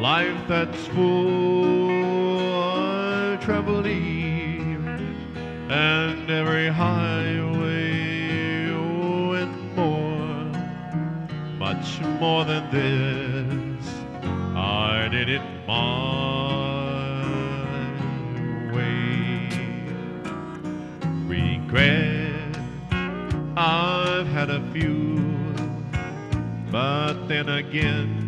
life that's full. of travel each and every highway, oh, and more, much more than this. I did it my way. Regret, I've had a few, but then again,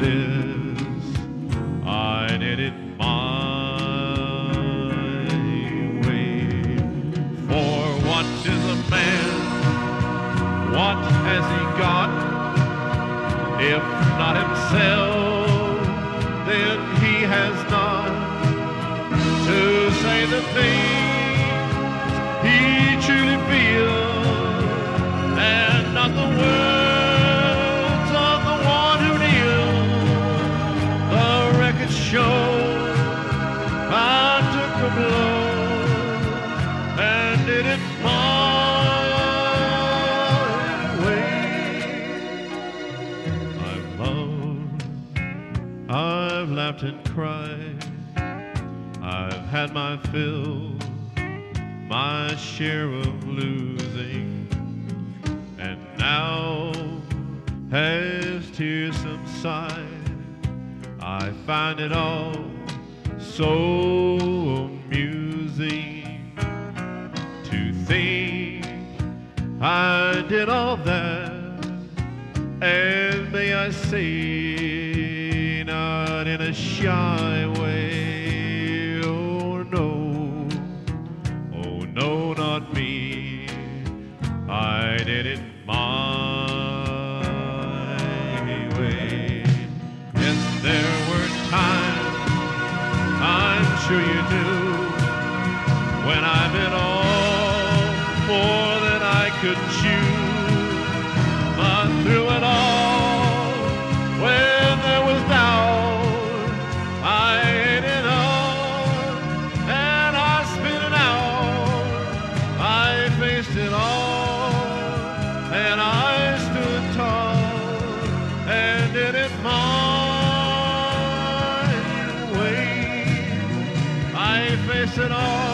this. I did it my way. For what is a man? What has he got? If not himself, then he has not to say the things he truly feels, I've and I've had my fill, my share of losing, and now as tears subside, I find it all so amusing to think I did all that, and may I say, in a shy way. Oh no, oh no, not me. I did it my way. Yes, there were times I'm sure you knew when I bit off more than I could chew. But through all, And all.